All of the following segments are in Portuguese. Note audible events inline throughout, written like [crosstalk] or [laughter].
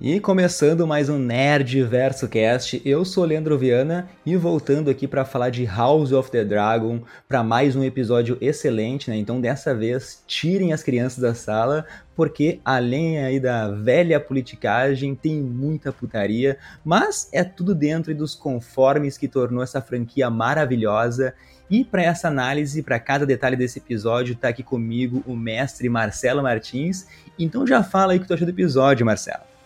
E começando mais um Nerd Verso Cast, eu sou Leandro Viana e voltando aqui para falar de House of the Dragon para mais um episódio excelente, né? Então dessa vez tirem as crianças da sala, porque além aí da velha politicagem tem muita putaria, mas é tudo dentro dos conformes que tornou essa franquia maravilhosa. E para essa análise, para cada detalhe desse episódio, está aqui comigo o mestre Marcelo Martins. Então já fala aí o que tu achou do episódio, Marcelo.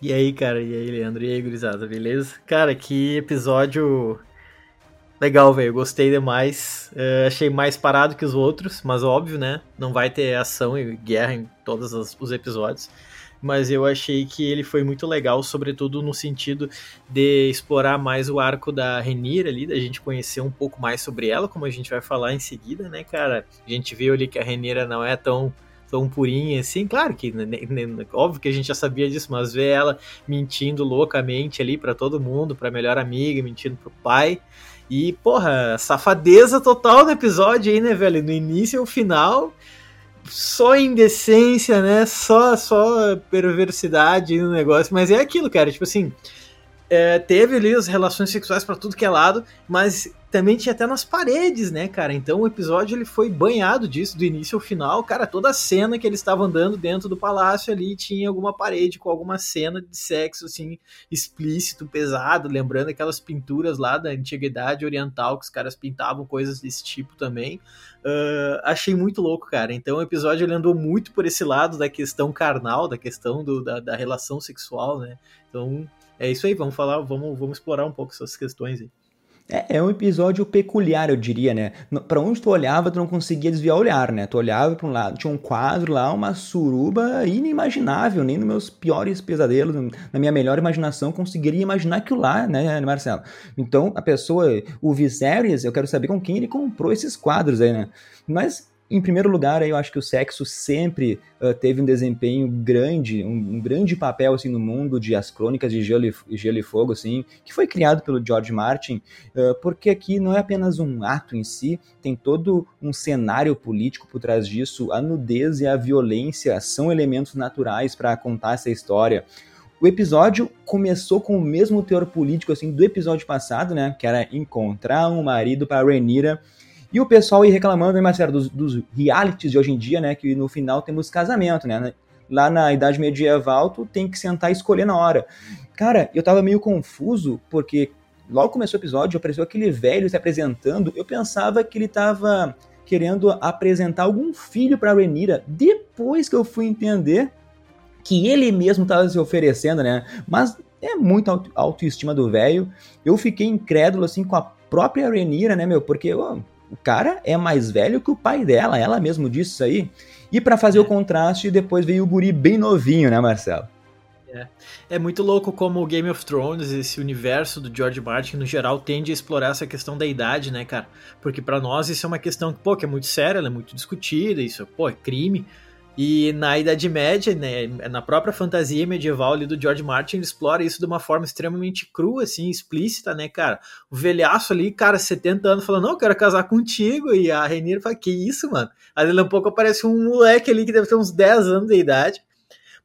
E aí, cara? E aí, Leandro? E aí, gurizada? Beleza? Cara, que episódio legal, velho. Gostei demais. Uh, achei mais parado que os outros, mas óbvio, né? Não vai ter ação e guerra em todos os episódios. Mas eu achei que ele foi muito legal, sobretudo no sentido de explorar mais o arco da Renira ali, da gente conhecer um pouco mais sobre ela, como a gente vai falar em seguida, né, cara? A gente viu ali que a Renira não é tão tão purinha assim. Claro que, né, né, óbvio que a gente já sabia disso, mas ver ela mentindo loucamente ali para todo mundo, pra melhor amiga, mentindo pro pai. E, porra, safadeza total no episódio aí, né, velho? No início e no final, só indecência, né? Só, só perversidade no negócio. Mas é aquilo, cara, tipo assim. É, teve ali as relações sexuais para tudo que é lado, mas também tinha até nas paredes, né, cara? Então o episódio ele foi banhado disso do início ao final. Cara, toda a cena que eles estavam andando dentro do palácio ali tinha alguma parede com alguma cena de sexo assim explícito, pesado, lembrando aquelas pinturas lá da antiguidade oriental que os caras pintavam coisas desse tipo também. Uh, achei muito louco, cara. Então o episódio ele andou muito por esse lado da questão carnal, da questão do, da, da relação sexual, né? Então é isso aí, vamos falar, vamos, vamos explorar um pouco essas questões aí. É, é, um episódio peculiar, eu diria, né? Para onde tu olhava, tu não conseguia desviar o olhar, né? Tu olhava para um lado, tinha um quadro lá, uma suruba inimaginável, nem nos meus piores pesadelos, na minha melhor imaginação, conseguiria imaginar aquilo lá, né, Marcelo? Então, a pessoa, o Viserys, eu quero saber com quem ele comprou esses quadros aí, né? Mas em primeiro lugar, eu acho que o sexo sempre uh, teve um desempenho grande, um, um, grande papel assim no mundo de As Crônicas de Gelo e, Gelo e Fogo, assim, que foi criado pelo George Martin, uh, porque aqui não é apenas um ato em si, tem todo um cenário político por trás disso. A nudez e a violência são elementos naturais para contar essa história. O episódio começou com o mesmo teor político assim do episódio passado, né, que era encontrar um marido para Rhaenyra e o pessoal ia reclamando, né, Marcelo, dos, dos realities de hoje em dia, né? Que no final temos casamento, né? Lá na idade medieval, tu tem que sentar e escolher na hora. Cara, eu tava meio confuso, porque logo começou o episódio, apareceu aquele velho se apresentando, eu pensava que ele tava querendo apresentar algum filho para Renira. Depois que eu fui entender que ele mesmo estava se oferecendo, né? Mas é muita auto autoestima do velho. Eu fiquei incrédulo assim com a própria Renira, né, meu? Porque oh, o cara é mais velho que o pai dela, ela mesmo disse isso aí. E para fazer é. o contraste, depois veio o guri bem novinho, né, Marcelo? É. é muito louco como o Game of Thrones, esse universo do George Martin, no geral, tende a explorar essa questão da idade, né, cara? Porque para nós isso é uma questão pô, que é muito séria, ela é muito discutida, isso pô, é crime. E na Idade Média, né, na própria fantasia medieval ali do George Martin, ele explora isso de uma forma extremamente crua, assim, explícita, né, cara? O velhaço ali, cara, 70 anos, falando, não, eu quero casar contigo. E a Rainha fala, que isso, mano? Aí daqui a pouco aparece um moleque ali que deve ter uns 10 anos de idade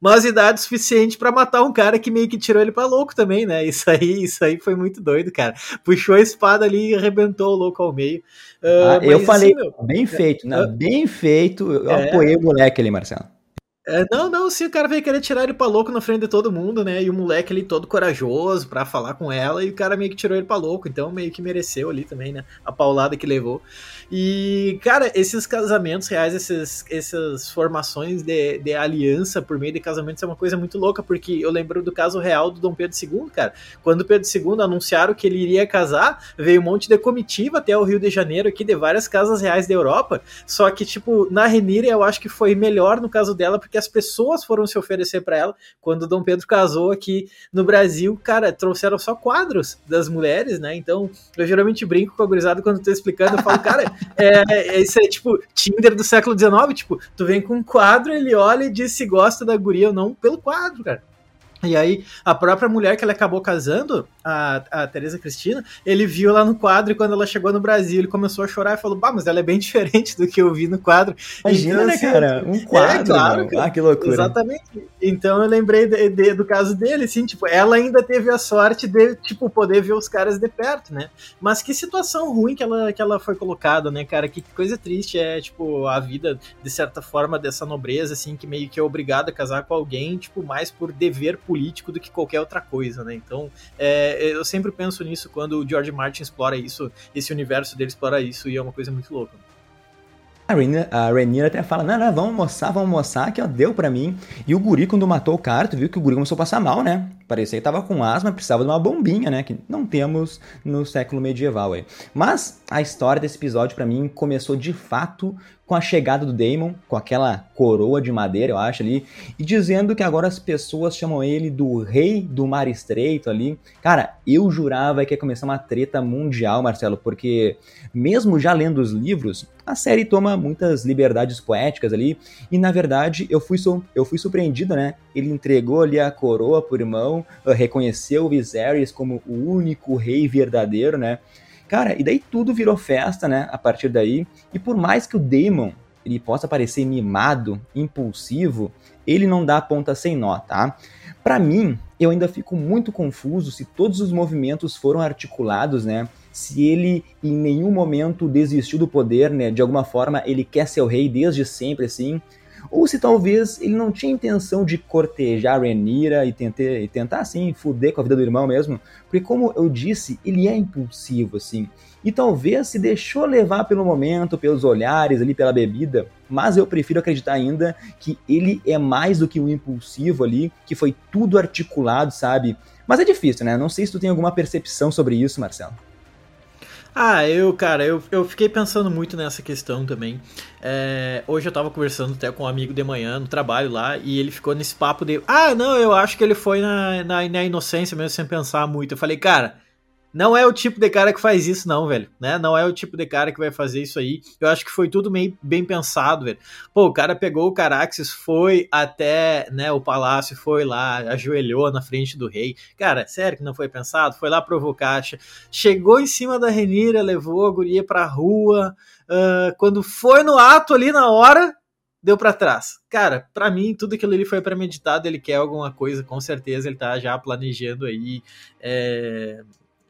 mas idade suficiente para matar um cara que meio que tirou ele para louco também, né? Isso aí, isso aí foi muito doido, cara. Puxou a espada ali e arrebentou o louco ao meio. Uh, ah, eu falei, assim, meu, bem feito, né? bem feito. Eu é, apoiei o moleque ali, Marcelo. É, não, não, sim, o cara veio querer tirar ele pra louco na frente de todo mundo, né? E o moleque ali todo corajoso pra falar com ela, e o cara meio que tirou ele pra louco, então meio que mereceu ali também, né? A paulada que levou. E, cara, esses casamentos reais, esses, essas formações de, de aliança por meio de casamentos é uma coisa muito louca, porque eu lembro do caso real do Dom Pedro II, cara. Quando Pedro II anunciaram que ele iria casar, veio um monte de comitiva até o Rio de Janeiro aqui, de várias casas reais da Europa. Só que, tipo, na Renira eu acho que foi melhor no caso dela, porque as pessoas foram se oferecer para ela. Quando Dom Pedro casou aqui no Brasil, cara, trouxeram só quadros das mulheres, né? Então, eu geralmente brinco com a gurizada quando tô explicando, eu falo, [laughs] cara. É, é, isso é tipo Tinder do século XIX, tipo, tu vem com um quadro, ele olha e diz se gosta da guria ou não pelo quadro, cara. E aí, a própria mulher que ele acabou casando, a, a Teresa Cristina, ele viu lá no quadro e quando ela chegou no Brasil, ele começou a chorar e falou: Bah, mas ela é bem [laughs] diferente do que eu vi no quadro. Imagina, então, né, cara? Um quadro. É, claro, ah, que loucura. Exatamente. Então eu lembrei de, de, do caso dele, assim, tipo, ela ainda teve a sorte de, tipo, poder ver os caras de perto, né? Mas que situação ruim que ela, que ela foi colocada, né, cara? Que coisa triste é, tipo, a vida, de certa forma, dessa nobreza, assim, que meio que é obrigada a casar com alguém, tipo, mais por dever político do que qualquer outra coisa, né? Então, é, eu sempre penso nisso quando o George Martin explora isso, esse universo dele explora isso, e é uma coisa muito louca. A Rhaenyra, até fala, não, não, vamos almoçar, vamos almoçar, que ó, deu pra mim. E o guri, quando matou o cara, tu viu que o guri começou a passar mal, né? Parecia que tava com asma, precisava de uma bombinha, né? Que não temos no século medieval aí. Mas a história desse episódio, para mim, começou de fato com a chegada do Daemon, com aquela coroa de madeira, eu acho ali, e dizendo que agora as pessoas chamam ele do rei do mar estreito ali. Cara, eu jurava que ia começar uma treta mundial, Marcelo, porque mesmo já lendo os livros, a série toma muitas liberdades poéticas ali, e na verdade eu fui, eu fui surpreendido, né? Ele entregou ali a coroa pro irmão, reconheceu o Viserys como o único rei verdadeiro, né? Cara, e daí tudo virou festa, né? A partir daí. E por mais que o Damon ele possa parecer mimado, impulsivo, ele não dá ponta sem nó, tá? Para mim, eu ainda fico muito confuso se todos os movimentos foram articulados, né? Se ele em nenhum momento desistiu do poder, né? De alguma forma ele quer ser o rei desde sempre, assim ou se talvez ele não tinha intenção de cortejar Renira e, tentar, e tentar assim fuder com a vida do irmão mesmo, porque como eu disse, ele é impulsivo assim, e talvez se deixou levar pelo momento, pelos olhares ali, pela bebida, mas eu prefiro acreditar ainda que ele é mais do que um impulsivo ali, que foi tudo articulado, sabe? Mas é difícil, né? Não sei se tu tem alguma percepção sobre isso, Marcelo. Ah, eu, cara, eu, eu fiquei pensando muito nessa questão também. É, hoje eu tava conversando até com um amigo de manhã no trabalho lá e ele ficou nesse papo de: Ah, não, eu acho que ele foi na, na, na inocência mesmo, sem pensar muito. Eu falei, cara, não é o tipo de cara que faz isso, não, velho. Né? Não é o tipo de cara que vai fazer isso aí. Eu acho que foi tudo meio bem pensado, velho. Pô, o cara pegou o Caraxes, foi até né, o palácio, foi lá, ajoelhou na frente do rei. Cara, sério que não foi pensado? Foi lá provocar. Chegou em cima da Renira, levou a guria pra rua. Uh, quando foi no ato ali na hora, deu para trás. Cara, para mim, tudo aquilo ali foi premeditado, ele quer alguma coisa, com certeza ele tá já planejando aí é,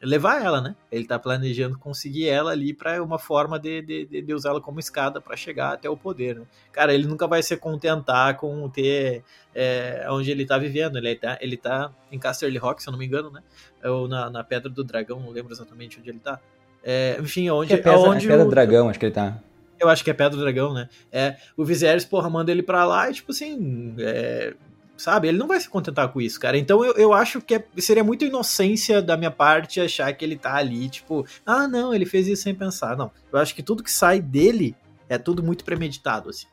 levar ela, né? Ele tá planejando conseguir ela ali para uma forma de, de, de usá-la como escada para chegar até o poder, né? Cara, ele nunca vai se contentar com ter é, onde ele tá vivendo. Ele tá, ele tá em Casterly Rock, se eu não me engano, né? Ou na, na Pedra do Dragão, não lembro exatamente onde ele tá. É, enfim, onde. É Pedra, onde é Pedra do Dragão, acho que ele tá. Eu acho que é Pedra do Dragão, né? É, o Viserys, porra, manda ele pra lá e, tipo assim, é, sabe? Ele não vai se contentar com isso, cara. Então eu, eu acho que é, seria muito inocência da minha parte achar que ele tá ali, tipo, ah, não, ele fez isso sem pensar. Não. Eu acho que tudo que sai dele é tudo muito premeditado, assim.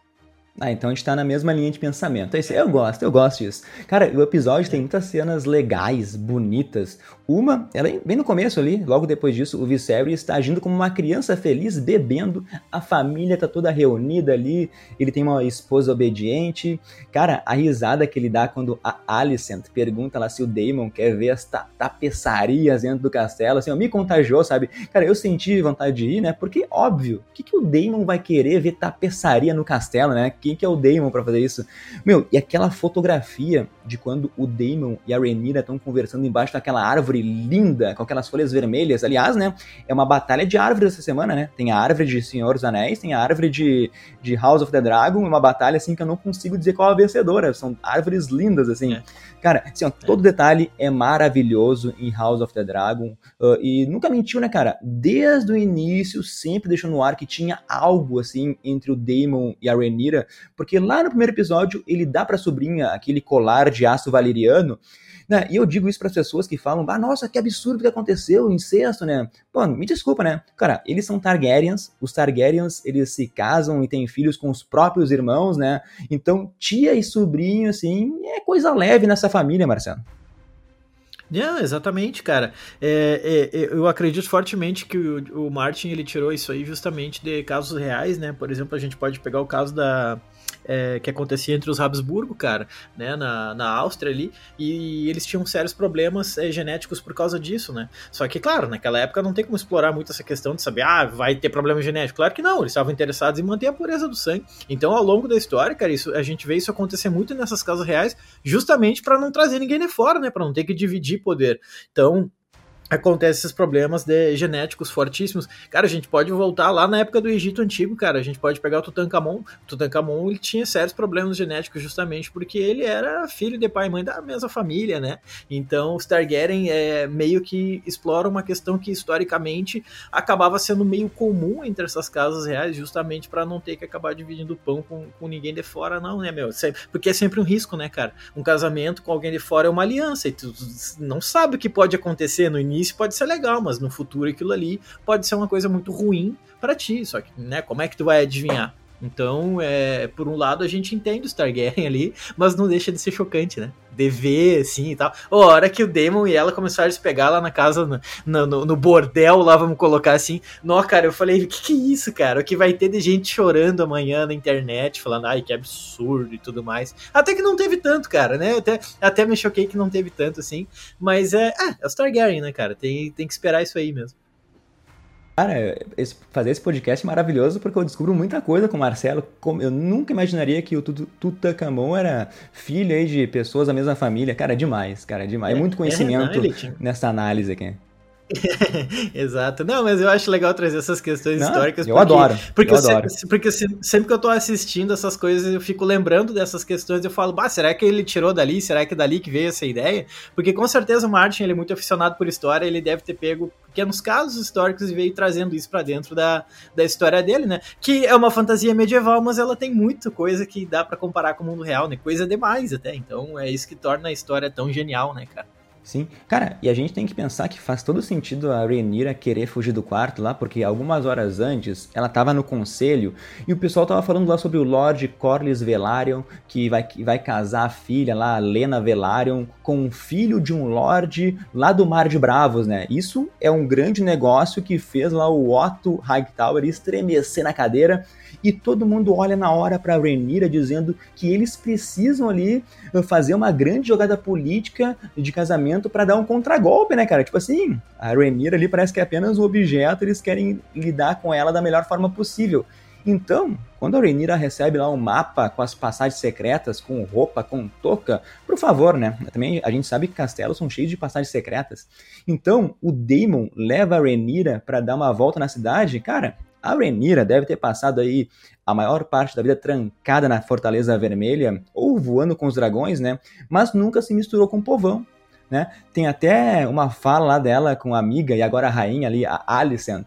Ah, então a gente tá na mesma linha de pensamento. É isso, eu gosto, eu gosto disso. Cara, o episódio tem muitas cenas legais, bonitas. Uma, ela bem no começo ali, logo depois disso, o Viserys está agindo como uma criança feliz, bebendo. A família tá toda reunida ali. Ele tem uma esposa obediente. Cara, a risada que ele dá quando a Alicent pergunta lá se o Daemon quer ver as tapeçarias dentro do castelo, assim, me contagiou, sabe? Cara, eu senti vontade de ir, né? Porque, óbvio, o que, que o Daemon vai querer ver tapeçaria no castelo, né? Quem que é o Daemon para fazer isso? Meu, e aquela fotografia de quando o Daemon e a Rhaenyra estão conversando embaixo daquela árvore linda, com aquelas folhas vermelhas. Aliás, né, é uma batalha de árvores essa semana, né? Tem a árvore de Senhor dos Anéis, tem a árvore de, de House of the Dragon, uma batalha assim que eu não consigo dizer qual é a vencedora. São árvores lindas, assim. É. Cara, assim, ó, todo detalhe é maravilhoso em House of the Dragon. Uh, e nunca mentiu, né, cara? Desde o início, sempre deixou no ar que tinha algo, assim, entre o Daemon e a Rhaenyra. Porque lá no primeiro episódio, ele dá pra sobrinha aquele colar de aço valeriano. Né? E eu digo isso para as pessoas que falam, ah, nossa, que absurdo que aconteceu, incesto, né? Pô, me desculpa, né? Cara, eles são Targaryens, os Targaryens, eles se casam e têm filhos com os próprios irmãos, né? Então, tia e sobrinho, assim, é coisa leve nessa família, Marcelo. Yeah, exatamente, cara. É, é, é, eu acredito fortemente que o, o Martin ele tirou isso aí justamente de casos reais, né? Por exemplo, a gente pode pegar o caso da é, que acontecia entre os Habsburgo, cara, né, na, na Áustria ali, e eles tinham sérios problemas é, genéticos por causa disso, né? Só que, claro, naquela época não tem como explorar muito essa questão de saber, ah, vai ter problema genético. Claro que não, eles estavam interessados em manter a pureza do sangue. Então, ao longo da história, cara, isso, a gente vê isso acontecer muito nessas casas reais, justamente para não trazer ninguém de fora, né, para não ter que dividir poder. Então, acontece esses problemas de genéticos fortíssimos. Cara, a gente pode voltar lá na época do Egito Antigo, cara. A gente pode pegar o Tutankhamon. O ele tinha sérios problemas genéticos justamente porque ele era filho de pai e mãe da mesma família, né? Então, os Targaryen é, meio que exploram uma questão que historicamente acabava sendo meio comum entre essas casas reais, justamente para não ter que acabar dividindo o pão com, com ninguém de fora, não, né, meu? Porque é sempre um risco, né, cara? Um casamento com alguém de fora é uma aliança e tu não sabe o que pode acontecer no início início pode ser legal, mas no futuro aquilo ali pode ser uma coisa muito ruim para ti. Só que, né, como é que tu vai adivinhar? Então, é, por um lado, a gente entende o Targaryen ali, mas não deixa de ser chocante, né? De ver, assim, e tal. Oh, a hora que o Daemon e ela começaram a se pegar lá na casa, no, no, no, bordel lá, vamos colocar assim. Não, cara, eu falei, o que que é isso, cara? O que vai ter de gente chorando amanhã na internet, falando, ai, que absurdo e tudo mais. Até que não teve tanto, cara, né? Até, até me choquei que não teve tanto, assim. Mas é, ah, é o Targaryen, né, cara? Tem, tem que esperar isso aí mesmo. Cara, esse, fazer esse podcast é maravilhoso porque eu descubro muita coisa com o Marcelo. Eu nunca imaginaria que o Tutankhamon era filho aí de pessoas da mesma família. Cara, é demais, cara, é demais. É, muito conhecimento é, nessa análise aqui. [laughs] Exato. Não, mas eu acho legal trazer essas questões Não, históricas. Eu porque, adoro. Porque, eu sempre, porque sempre que eu tô assistindo essas coisas, eu fico lembrando dessas questões. Eu falo, bah, será que ele tirou dali? Será que é dali que veio essa ideia? Porque com certeza o Martin ele é muito aficionado por história, ele deve ter pego pequenos casos históricos e veio trazendo isso para dentro da, da história dele, né? Que é uma fantasia medieval, mas ela tem muita coisa que dá para comparar com o mundo real, né? Coisa demais até. Então é isso que torna a história tão genial, né, cara? Sim. Cara, e a gente tem que pensar que faz todo sentido a Rhaenyra querer fugir do quarto lá, porque algumas horas antes ela tava no conselho e o pessoal tava falando lá sobre o Lord Corlys Velaryon, que vai, que vai casar a filha lá, a Lena Velaryon, com um filho de um Lord lá do Mar de Bravos, né? Isso é um grande negócio que fez lá o Otto Hightower estremecer na cadeira e todo mundo olha na hora para Rhaenyra dizendo que eles precisam ali eh, fazer uma grande jogada política de casamento para dar um contragolpe, né, cara? Tipo assim, a Rhaenyra ali parece que é apenas um objeto, eles querem lidar com ela da melhor forma possível. Então, quando a Rhaenyra recebe lá um mapa com as passagens secretas, com roupa, com touca, por favor, né? Também a gente sabe que castelos são cheios de passagens secretas. Então, o Daemon leva a Rhaenyra para dar uma volta na cidade. Cara, a Rhaenyra deve ter passado aí a maior parte da vida trancada na Fortaleza Vermelha ou voando com os dragões, né? Mas nunca se misturou com o povão, né? Tem até uma fala lá dela com a amiga e agora a rainha ali, a Alicent,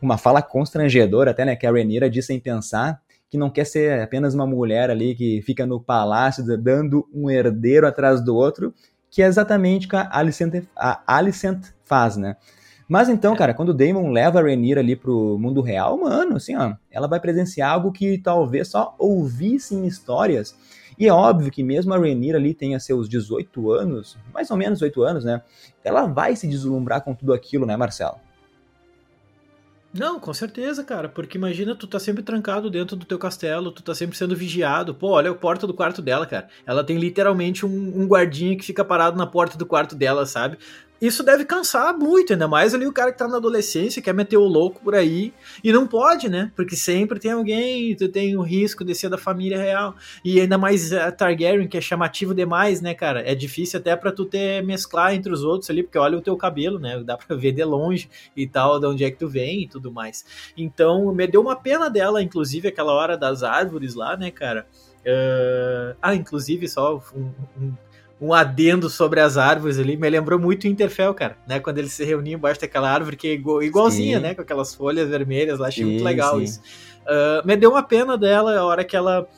uma fala constrangedora até, né? Que a Rhaenyra disse sem pensar que não quer ser apenas uma mulher ali que fica no palácio dando um herdeiro atrás do outro, que é exatamente o que a Alicent, a Alicent faz, né? Mas então, é. cara, quando o Damon leva a Rhaenyra ali pro mundo real, mano, assim, ó, ela vai presenciar algo que talvez só ouvisse em histórias. E é óbvio que mesmo a Rhaenyra ali tenha seus 18 anos, mais ou menos 18 anos, né? Ela vai se deslumbrar com tudo aquilo, né, Marcelo? Não, com certeza, cara, porque imagina, tu tá sempre trancado dentro do teu castelo, tu tá sempre sendo vigiado. Pô, olha a porta do quarto dela, cara. Ela tem literalmente um, um guardinha que fica parado na porta do quarto dela, sabe? Isso deve cansar muito, ainda mais ali o cara que tá na adolescência, quer meter o louco por aí, e não pode, né? Porque sempre tem alguém, tu tem o risco de ser da família real. E ainda mais a Targaryen, que é chamativo demais, né, cara? É difícil até para tu ter mesclar entre os outros ali, porque olha o teu cabelo, né? Dá pra ver de longe e tal, de onde é que tu vem e tudo mais. Então, me deu uma pena dela, inclusive, aquela hora das árvores lá, né, cara? Uh... Ah, inclusive, só um, um um adendo sobre as árvores ali, me lembrou muito o Interfell, cara, né? Quando eles se reuniam embaixo daquela árvore que é igual, igualzinha, sim. né? Com aquelas folhas vermelhas lá, achei sim, muito legal sim. isso. Uh, me deu uma pena dela a hora que ela.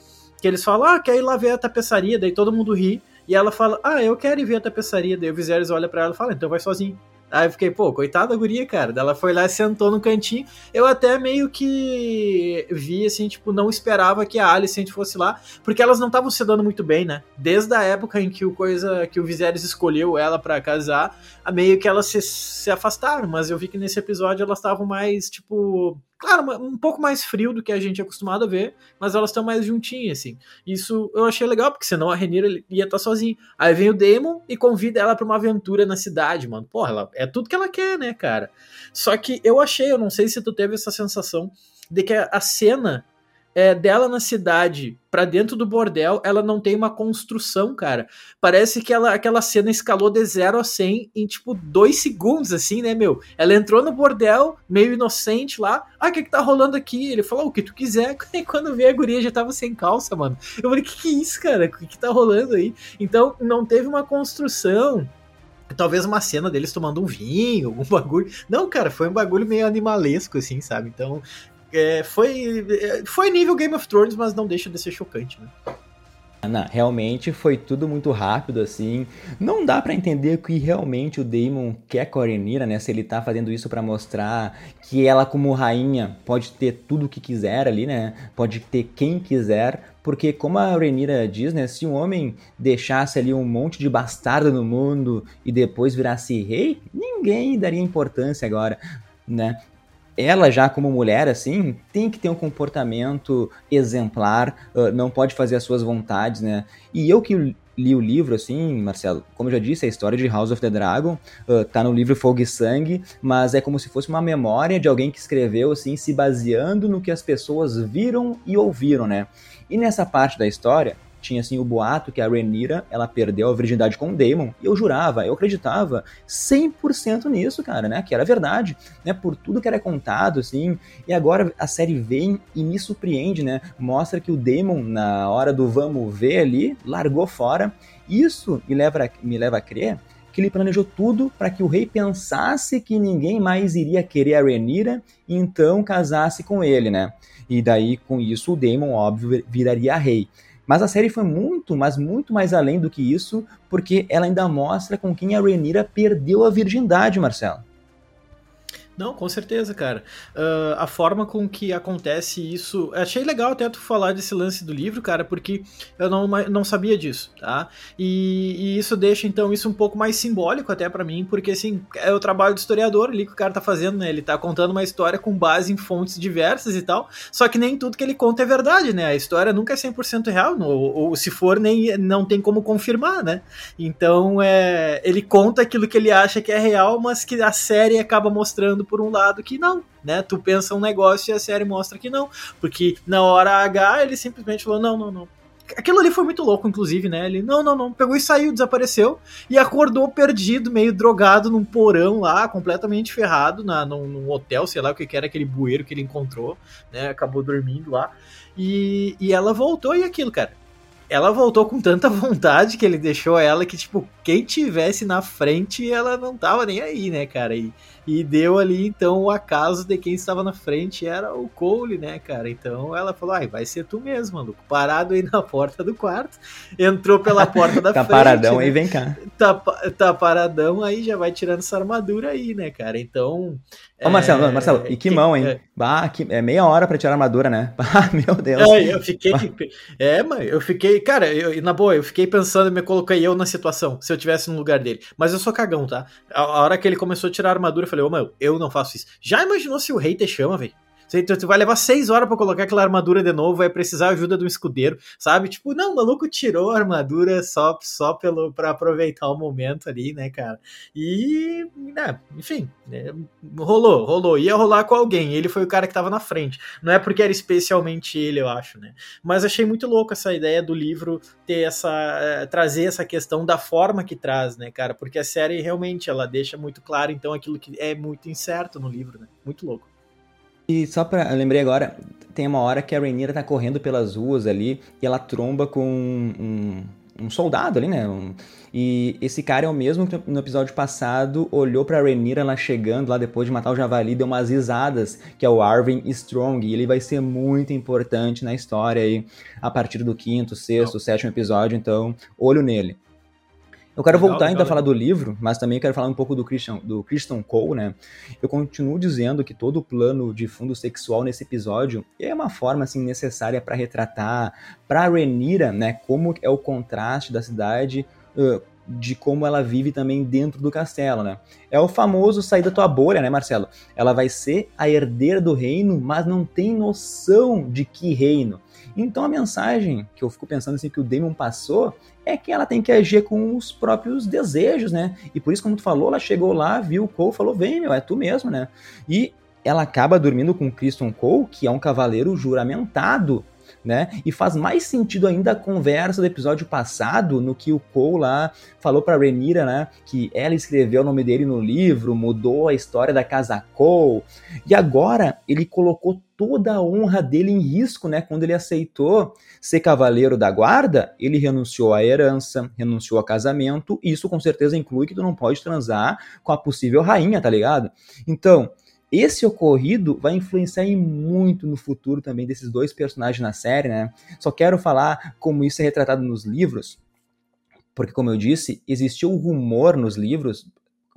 que eles falam, ah, quer ir lá ver a tapeçaria, daí todo mundo ri. E ela fala, ah, eu quero ir ver a tapeçaria. Daí o Viserys olha para ela e fala, então vai sozinho. Aí eu fiquei, pô, coitada da guria, cara. Ela foi lá e sentou no cantinho. Eu até meio que vi, assim, tipo, não esperava que a Alicent fosse lá, porque elas não estavam se dando muito bem, né? Desde a época em que o coisa que o Viserys escolheu ela para casar, meio que elas se, se afastaram, mas eu vi que nesse episódio elas estavam mais, tipo, Claro, um pouco mais frio do que a gente é acostumado a ver, mas elas estão mais juntinhas, assim. Isso eu achei legal, porque senão a Renira ia estar tá sozinha. Aí vem o Damon e convida ela para uma aventura na cidade, mano. Porra, ela, é tudo que ela quer, né, cara? Só que eu achei, eu não sei se tu teve essa sensação, de que a cena é, dela na cidade para dentro do bordel, ela não tem uma construção, cara. Parece que ela, aquela cena escalou de 0 a 100 em tipo dois segundos, assim, né, meu? Ela entrou no bordel, meio inocente lá. Ah, o que que tá rolando aqui? Ele falou, o que tu quiser. [laughs] E quando veio a guria já tava sem calça, mano. Eu falei, que que é isso, cara? O que que tá rolando aí? Então, não teve uma construção talvez uma cena deles tomando um vinho, [laughs] algum bagulho. Não, cara, foi um bagulho meio animalesco, assim, sabe? Então, é, foi, é, foi nível Game of Thrones, mas não deixa de ser chocante, né? Não, realmente foi tudo muito rápido, assim. Não dá para entender o que realmente o Daemon quer com a né? Se ele tá fazendo isso para mostrar que ela, como rainha, pode ter tudo o que quiser ali, né? Pode ter quem quiser. Porque, como a Rhaenyra diz, né? Se um homem deixasse ali um monte de bastardo no mundo e depois virasse rei, ninguém daria importância agora, né? Ela já como mulher, assim, tem que ter um comportamento exemplar, uh, não pode fazer as suas vontades, né? E eu que li o livro, assim, Marcelo, como eu já disse, a história de House of the Dragon uh, tá no livro Fogo e Sangue, mas é como se fosse uma memória de alguém que escreveu, assim, se baseando no que as pessoas viram e ouviram, né? E nessa parte da história, tinha assim o boato que a Rhaenyra, ela perdeu a virgindade com o Daemon, e eu jurava, eu acreditava 100% nisso, cara, né, que era verdade, né, por tudo que era contado, assim, e agora a série vem e me surpreende, né, mostra que o Daemon, na hora do vamos ver ali, largou fora, isso me leva, me leva a crer que ele planejou tudo para que o rei pensasse que ninguém mais iria querer a Rhaenyra e então casasse com ele, né? E daí, com isso, o Daemon, óbvio, viraria rei. Mas a série foi muito, mas muito mais além do que isso, porque ela ainda mostra com quem a Rhaenyra perdeu a virgindade, Marcelo. Não, com certeza, cara. Uh, a forma com que acontece isso. Achei legal até tu falar desse lance do livro, cara, porque eu não, não sabia disso, tá? E, e isso deixa, então, isso um pouco mais simbólico até para mim, porque, assim, é o trabalho do historiador ali que o cara tá fazendo, né? Ele tá contando uma história com base em fontes diversas e tal, só que nem tudo que ele conta é verdade, né? A história nunca é 100% real, ou, ou se for, nem não tem como confirmar, né? Então, é, ele conta aquilo que ele acha que é real, mas que a série acaba mostrando por um lado que não, né? Tu pensa um negócio e a série mostra que não, porque na hora H ele simplesmente falou: não, não, não. Aquilo ali foi muito louco, inclusive, né? Ele, não, não, não, pegou e saiu, desapareceu e acordou perdido, meio drogado num porão lá, completamente ferrado, na, num, num hotel, sei lá o que era aquele bueiro que ele encontrou, né? Acabou dormindo lá. E, e ela voltou e aquilo, cara ela voltou com tanta vontade que ele deixou ela que, tipo, quem tivesse na frente, ela não tava nem aí, né, cara? E, e deu ali, então, o acaso de quem estava na frente era o Cole, né, cara? Então ela falou: ai, vai ser tu mesmo, maluco. Parado aí na porta do quarto, entrou pela porta da [laughs] tá frente. Tá paradão né? vem cá. Tá, tá paradão aí, já vai tirando essa armadura aí, né, cara? Então. Ô, Marcelo, é, Marcelo, e que, que mão, hein? É, bah, que, é meia hora pra tirar a armadura, né? [laughs] Ah, meu Deus. É, eu fiquei. É, mano, eu fiquei. Cara, eu, na boa, eu fiquei pensando e me coloquei eu na situação, se eu tivesse no lugar dele. Mas eu sou cagão, tá? A, a hora que ele começou a tirar a armadura, eu falei, ô, meu, eu não faço isso. Já imaginou se o rei te chama, velho? Tu vai levar seis horas para colocar aquela armadura de novo, vai precisar ajuda do escudeiro, sabe? Tipo, não, o maluco tirou a armadura só, só pelo para aproveitar o momento ali, né, cara? E, né, enfim, né, rolou, rolou. Ia rolar com alguém, ele foi o cara que tava na frente. Não é porque era especialmente ele, eu acho, né? Mas achei muito louco essa ideia do livro ter essa. Eh, trazer essa questão da forma que traz, né, cara? Porque a série realmente ela deixa muito claro, então, aquilo que é muito incerto no livro, né? Muito louco. E só pra. Eu lembrei agora, tem uma hora que a Rainira tá correndo pelas ruas ali e ela tromba com um, um soldado ali, né? Um, e esse cara é o mesmo que no episódio passado olhou pra Rainira lá chegando, lá depois de matar o javali, deu umas risadas, que é o Arvin Strong. E ele vai ser muito importante na história aí, a partir do quinto, sexto, sétimo episódio, então, olho nele. Eu quero legal, voltar legal, ainda legal. a falar do livro, mas também quero falar um pouco do Christian, do Christian Cole, né? Eu continuo dizendo que todo o plano de fundo sexual nesse episódio é uma forma assim necessária para retratar para Renira, né, como é o contraste da cidade uh, de como ela vive também dentro do castelo, né? É o famoso sair da tua bolha, né, Marcelo? Ela vai ser a herdeira do reino, mas não tem noção de que reino. Então a mensagem que eu fico pensando assim que o Damon passou é que ela tem que agir com os próprios desejos, né? E por isso, como tu falou, ela chegou lá, viu o Cole, falou: "Vem, meu, é tu mesmo, né?" E ela acaba dormindo com Christian Cole, que é um cavaleiro juramentado né? E faz mais sentido ainda a conversa do episódio passado, no que o Cole lá falou para Renira, né? Que ela escreveu o nome dele no livro, mudou a história da casa Cole. E agora ele colocou toda a honra dele em risco, né? Quando ele aceitou ser cavaleiro da guarda, ele renunciou à herança, renunciou a casamento. E isso com certeza inclui que tu não pode transar com a possível rainha, tá ligado? Então, esse ocorrido vai influenciar muito no futuro também desses dois personagens na série, né? Só quero falar como isso é retratado nos livros, porque, como eu disse, existiu um rumor nos livros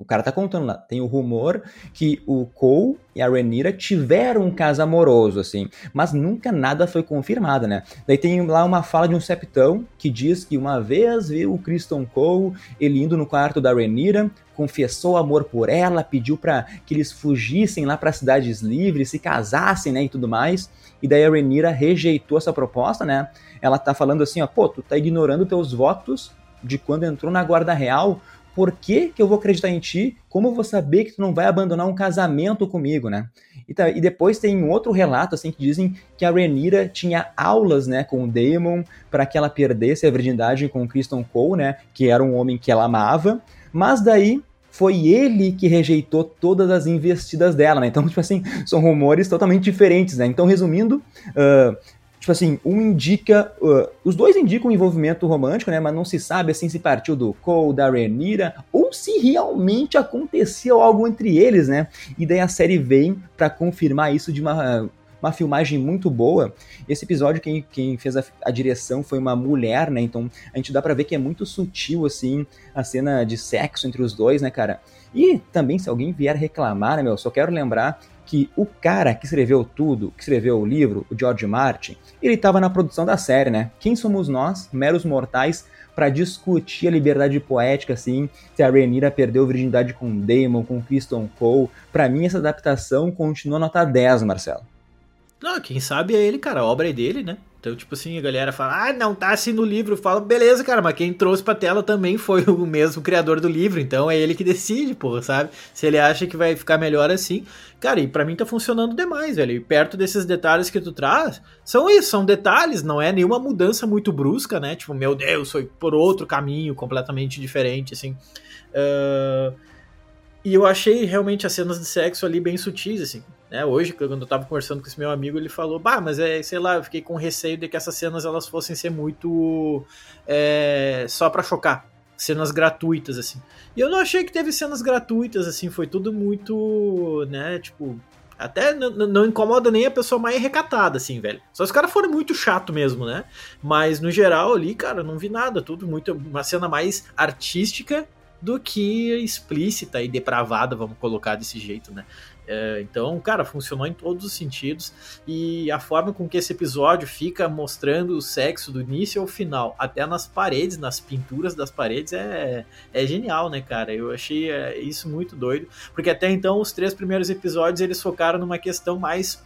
o cara tá contando lá. Tem o rumor que o Cole e a Renira tiveram um caso amoroso, assim. Mas nunca nada foi confirmado, né? Daí tem lá uma fala de um septão que diz que uma vez viu o Kristen Cole, ele indo no quarto da Renira, confessou amor por ela, pediu para que eles fugissem lá para cidades livres, se casassem, né, e tudo mais. E daí a Renira rejeitou essa proposta, né? Ela tá falando assim, ó, pô, tu tá ignorando teus votos de quando entrou na guarda real por que, que eu vou acreditar em ti? Como eu vou saber que tu não vai abandonar um casamento comigo, né? E, tá, e depois tem um outro relato, assim, que dizem que a Renira tinha aulas, né, com o Daemon para que ela perdesse a virgindade com o Kristen Cole, né, que era um homem que ela amava. Mas daí foi ele que rejeitou todas as investidas dela, né? Então, [laughs] tipo assim, são rumores totalmente diferentes, né? Então, resumindo, uh, Tipo assim, um indica. Uh, os dois indicam um envolvimento romântico, né? Mas não se sabe assim se partiu do Cole, da Renira, ou se realmente aconteceu algo entre eles, né? E daí a série vem para confirmar isso de uma, uma filmagem muito boa. Esse episódio, quem, quem fez a, a, direção foi uma mulher, né? Então a gente dá pra ver que é muito sutil, assim, a cena de sexo entre os dois, né, cara? E também, se alguém vier reclamar, né, meu, só quero lembrar que o cara que escreveu tudo, que escreveu o livro, o George Martin, ele estava na produção da série, né? Quem somos nós, meros mortais, para discutir a liberdade poética, assim, se a Rhaenyra perdeu virgindade com Daemon, com Kristen Cole? Para mim, essa adaptação continua nota 10, Marcelo. Não, quem sabe é ele, cara, a obra é dele, né? Então, tipo assim, a galera fala, ah, não tá assim no livro. Fala, beleza, cara, mas quem trouxe pra tela também foi o mesmo criador do livro. Então é ele que decide, pô, sabe? Se ele acha que vai ficar melhor assim. Cara, e pra mim tá funcionando demais, velho. E perto desses detalhes que tu traz, são isso, são detalhes, não é nenhuma mudança muito brusca, né? Tipo, meu Deus, foi por outro caminho completamente diferente, assim. Uh... E eu achei realmente as cenas de sexo ali bem sutis, assim. Né? Hoje, quando eu tava conversando com esse meu amigo, ele falou, bah, mas é, sei lá, eu fiquei com receio de que essas cenas elas fossem ser muito é, só para chocar. Cenas gratuitas, assim. E eu não achei que teve cenas gratuitas, assim, foi tudo muito, né, tipo, até não incomoda nem a pessoa mais recatada, assim, velho. Só os caras foram muito chato mesmo, né? Mas no geral ali, cara, não vi nada. Tudo muito. Uma cena mais artística do que explícita e depravada, vamos colocar desse jeito, né? É, então, cara, funcionou em todos os sentidos e a forma com que esse episódio fica mostrando o sexo do início ao final, até nas paredes, nas pinturas das paredes, é, é genial, né, cara? Eu achei é, isso muito doido, porque até então os três primeiros episódios eles focaram numa questão mais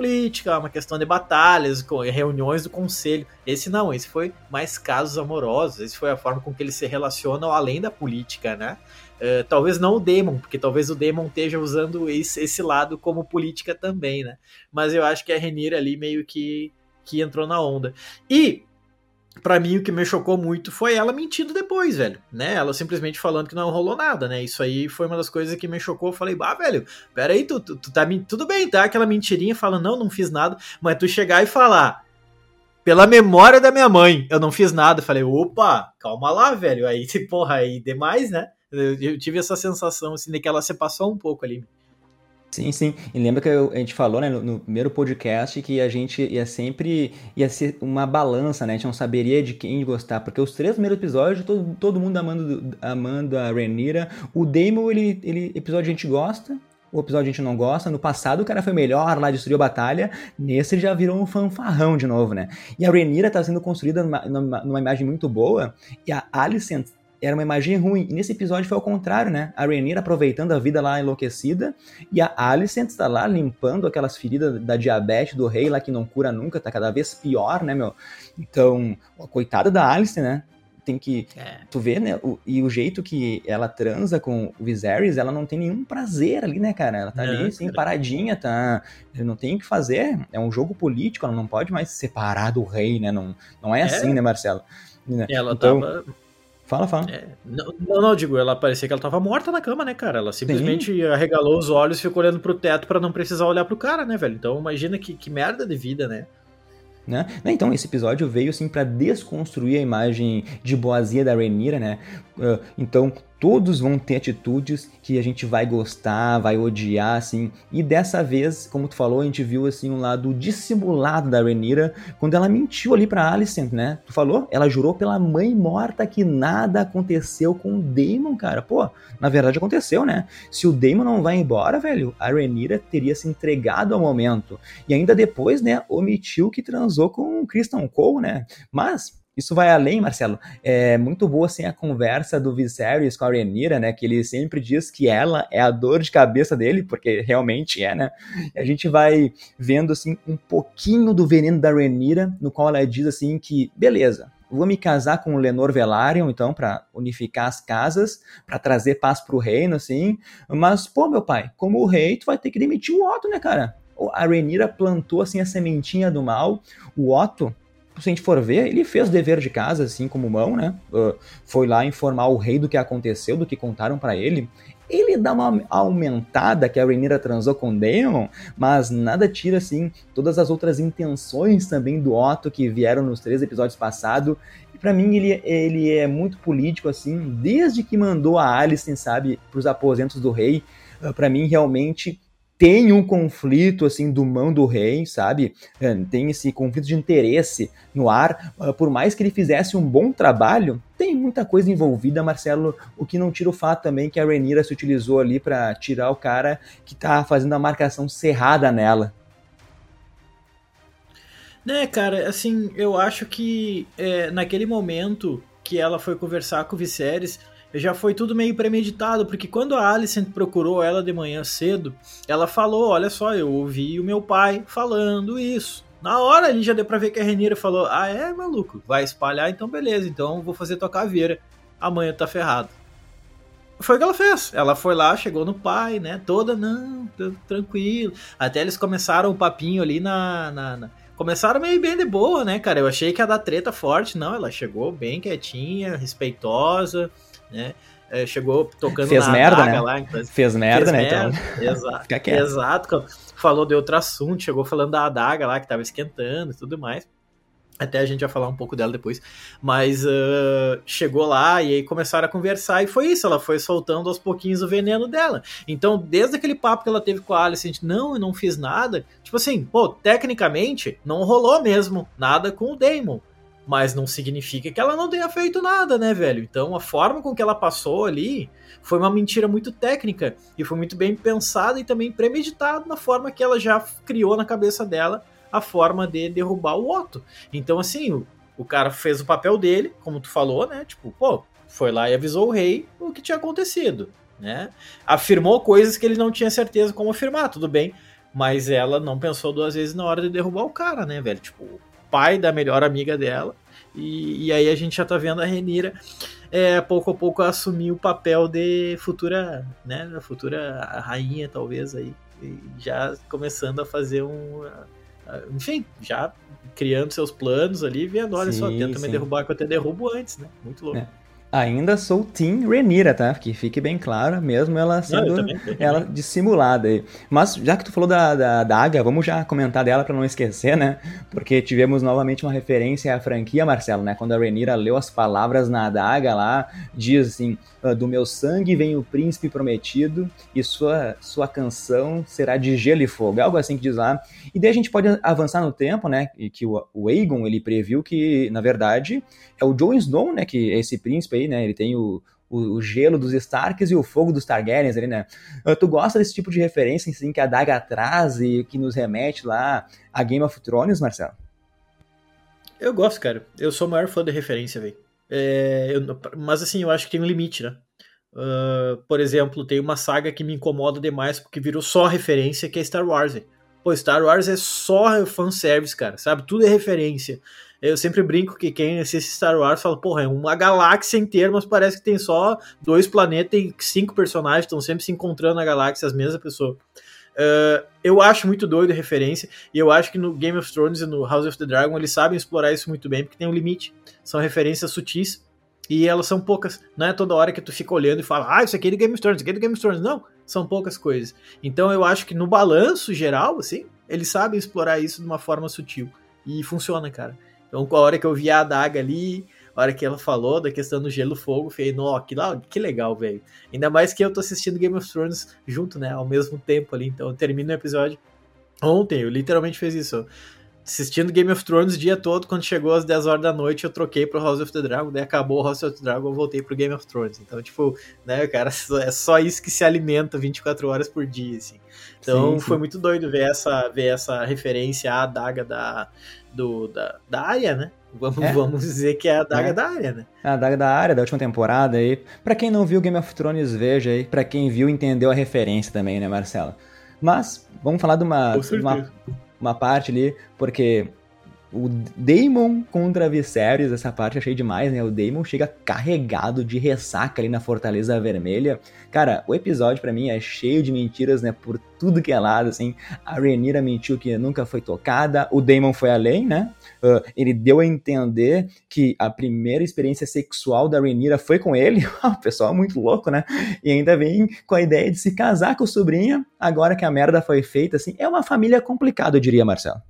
política, uma questão de batalhas, reuniões do conselho. Esse não, esse foi mais casos amorosos, esse foi a forma com que eles se relacionam além da política, né? Uh, talvez não o Demon, porque talvez o Demon esteja usando esse, esse, lado como política também, né? Mas eu acho que a Renira ali meio que, que entrou na onda. E, para mim, o que me chocou muito foi ela mentindo depois, velho, né? Ela simplesmente falando que não rolou nada, né? Isso aí foi uma das coisas que me chocou. Eu falei, bah, velho, peraí, tu, tu, tu tá. Tudo bem, tá? Aquela mentirinha falando, não, não fiz nada, mas tu chegar e falar pela memória da minha mãe, eu não fiz nada. falei, opa, calma lá, velho. Aí, [laughs] porra, aí demais, né? Eu, eu tive essa sensação, assim, de que ela se passou um pouco ali. Sim, sim. E lembra que a gente falou né, no, no, primeiro podcast que a gente ia sempre ia ser uma balança, né? A gente não saberia de quem gostar, porque os três primeiros episódios, todo, todo mundo amando, amando a Rhaenyra. O Daemon, ele, ele, episódio a gente gosta, o episódio a gente não gosta. No passado o cara foi melhor, lá destruiu a batalha. Nesse ele já virou um fanfarrão de novo, né? E a Rhaenyra tá sendo construída numa, numa, numa imagem muito boa. E a Alicent era uma imagem ruim. E nesse episódio foi ao contrário, né? A Rhaenyra aproveitando a vida lá enlouquecida e a Alicent está lá limpando aquelas feridas da diabetes do rei lá que não cura nunca, tá cada vez pior, né, meu? Então, a coitada da Alicent, né? Tem que. É. Tu vê, né? O, e o jeito que ela transa com o Viserys, ela não tem nenhum prazer ali, né, cara? Ela tá ali, assim, cara. paradinha, tá. Não tem o que fazer. É um jogo político, ela não pode mais se separar do rei, né? Não, não é, é. assim, né, Marcelo? Ela então, tava Fala, fala. É, não, não, digo, ela parecia que ela tava morta na cama, né, cara? Ela simplesmente Sim. arregalou os olhos e ficou olhando pro teto para não precisar olhar pro cara, né, velho? Então imagina que, que merda de vida, né? Né? Então, esse episódio veio assim para desconstruir a imagem de boazia da Rhaenyra, né? Uh, então, todos vão ter atitudes que a gente vai gostar, vai odiar, assim. E dessa vez, como tu falou, a gente viu assim um lado dissimulado da Renira quando ela mentiu ali para Alicent, né? Tu falou? Ela jurou pela mãe morta que nada aconteceu com o Daemon, cara. Pô, na verdade aconteceu, né? Se o Daemon não vai embora, velho, a Renira teria se entregado ao momento. E ainda depois, né, omitiu que transou com o Kristen Cole, né? Mas isso vai além, Marcelo. É muito boa assim a conversa do Viserys com a Rhaenyra, né? Que ele sempre diz que ela é a dor de cabeça dele, porque realmente é, né? A gente vai vendo assim um pouquinho do veneno da Rhaenyra, no qual ela diz assim que beleza, vou me casar com o Lenor Velaryon, então, para unificar as casas, para trazer paz pro reino, assim. Mas, pô, meu pai, como o rei, tu vai ter que demitir o Otto, né, cara? A Rhaenyra plantou, assim, a sementinha do mal. O Otto, se a gente for ver, ele fez o dever de casa, assim como mão, né? Uh, foi lá informar o rei do que aconteceu, do que contaram para ele. Ele dá uma aumentada que a Rhaenyra transou com Daemon, mas nada tira, assim, todas as outras intenções também do Otto que vieram nos três episódios passados. E para mim ele, ele é muito político, assim, desde que mandou a Alicent, sabe, pros aposentos do rei. Uh, para mim, realmente, tem um conflito assim do mão do rei, sabe? É, tem esse conflito de interesse no ar. Ah, por mais que ele fizesse um bom trabalho, tem muita coisa envolvida, Marcelo. O que não tira o fato também que a Renira se utilizou ali para tirar o cara que tá fazendo a marcação cerrada nela. Né, cara, assim, eu acho que é, naquele momento que ela foi conversar com o Viserys, já foi tudo meio premeditado, porque quando a Alicent procurou ela de manhã cedo, ela falou: Olha só, eu ouvi o meu pai falando isso. Na hora ali já deu pra ver que a Renira falou: Ah, é, maluco, vai espalhar, então beleza, então vou fazer tua caveira. Amanhã tá ferrado. Foi o que ela fez. Ela foi lá, chegou no pai, né? Toda, não, tranquilo. Até eles começaram o papinho ali na, na, na começaram meio bem de boa, né, cara? Eu achei que ia dar treta forte. Não, ela chegou bem quietinha, respeitosa né? É, chegou tocando Fez na merda, né? lá. Então, fez merda, fez né? Merda, então. [laughs] Exato. exato. Falou de outro assunto, chegou falando da adaga lá que tava esquentando e tudo mais. Até a gente vai falar um pouco dela depois. Mas uh, chegou lá e aí começaram a conversar e foi isso. Ela foi soltando aos pouquinhos o veneno dela. Então, desde aquele papo que ela teve com a Alice, a gente, não, eu não fiz nada. Tipo assim, pô, tecnicamente não rolou mesmo nada com o Damon mas não significa que ela não tenha feito nada, né, velho? Então a forma com que ela passou ali foi uma mentira muito técnica e foi muito bem pensada e também premeditada na forma que ela já criou na cabeça dela a forma de derrubar o Otto. Então, assim, o, o cara fez o papel dele, como tu falou, né? Tipo, pô, foi lá e avisou o rei o que tinha acontecido, né? Afirmou coisas que ele não tinha certeza como afirmar, tudo bem, mas ela não pensou duas vezes na hora de derrubar o cara, né, velho? Tipo, pai da melhor amiga dela. E, e aí a gente já tá vendo a Renira é, pouco a pouco assumir o papel de futura, né, futura rainha, talvez, aí. já começando a fazer um. Enfim, já criando seus planos ali, vendo, olha sim, só, tenta sim. me derrubar que eu até derrubo antes, né? Muito louco. É. Ainda sou Team Renira, tá? Que fique bem claro, mesmo ela sendo não, ela dissimulada aí. Mas já que tu falou da, da, da Aga, vamos já comentar dela para não esquecer, né? Porque tivemos novamente uma referência à franquia, Marcelo, né? Quando a Renira leu as palavras na adaga lá, diz assim: ah, do meu sangue vem o príncipe prometido e sua, sua canção será de gelo e fogo. Algo assim que diz lá. E daí a gente pode avançar no tempo, né? E que o, o Aegon, ele previu que, na verdade, é o Jon Snow, né? Que é esse príncipe aí, né? Ele tem o, o, o, gelo dos Starks e o fogo dos Targaryens ali, né? Ah, tu gosta desse tipo de referência, assim, que a Daga traz e que nos remete lá a Game of Thrones, Marcelo? Eu gosto, cara. Eu sou o maior fã de referência, velho. É, mas assim, eu acho que tem um limite, né? Uh, por exemplo, tem uma saga que me incomoda demais porque virou só referência, que é Star Wars. Véio. Pô, Star Wars é só fanservice, cara, sabe? Tudo é referência. Eu sempre brinco que quem assiste Star Wars fala, porra, é uma galáxia inteira, mas parece que tem só dois planetas e cinco personagens, estão sempre se encontrando na galáxia, as mesmas pessoas. Uh, eu acho muito doido a referência, e eu acho que no Game of Thrones e no House of the Dragon eles sabem explorar isso muito bem, porque tem um limite. São referências sutis, e elas são poucas. Não é toda hora que tu fica olhando e fala, ah, isso aqui é do Game of Thrones, isso aqui é do Game of Thrones. Não, são poucas coisas. Então eu acho que no balanço geral, assim, eles sabem explorar isso de uma forma sutil. E funciona, cara. Então, a hora que eu vi a adaga ali, a hora que ela falou da questão do gelo-fogo, falei, nó, que, que legal, velho. Ainda mais que eu tô assistindo Game of Thrones junto, né, ao mesmo tempo ali. Então, eu termino o episódio ontem, eu literalmente fiz isso assistindo Game of Thrones o dia todo, quando chegou às 10 horas da noite, eu troquei pro House of the Dragon, daí acabou o House of the Dragon, eu voltei pro Game of Thrones. Então, tipo, né, cara, é só isso que se alimenta 24 horas por dia, assim. Então, sim, sim. foi muito doido ver essa, ver essa referência à adaga da, do, da, da área, né? Vamos, é. vamos dizer que é a adaga é. da área, né? É a adaga da área da última temporada aí. Pra quem não viu Game of Thrones, veja aí. Pra quem viu, entendeu a referência também, né, Marcelo? Mas, vamos falar de uma, de uma uma parte ali, porque o Daemon contra Viserys, essa parte achei demais, né? O Daemon chega carregado de ressaca ali na Fortaleza Vermelha. Cara, o episódio para mim é cheio de mentiras, né? Por tudo que é lado, assim. A Rhaenyra mentiu que nunca foi tocada, o Daemon foi além, né? Uh, ele deu a entender que a primeira experiência sexual da Rhaenyra foi com ele. [laughs] o pessoal é muito louco, né? E ainda vem com a ideia de se casar com a sobrinha, agora que a merda foi feita, assim. É uma família complicada, eu diria, Marcelo.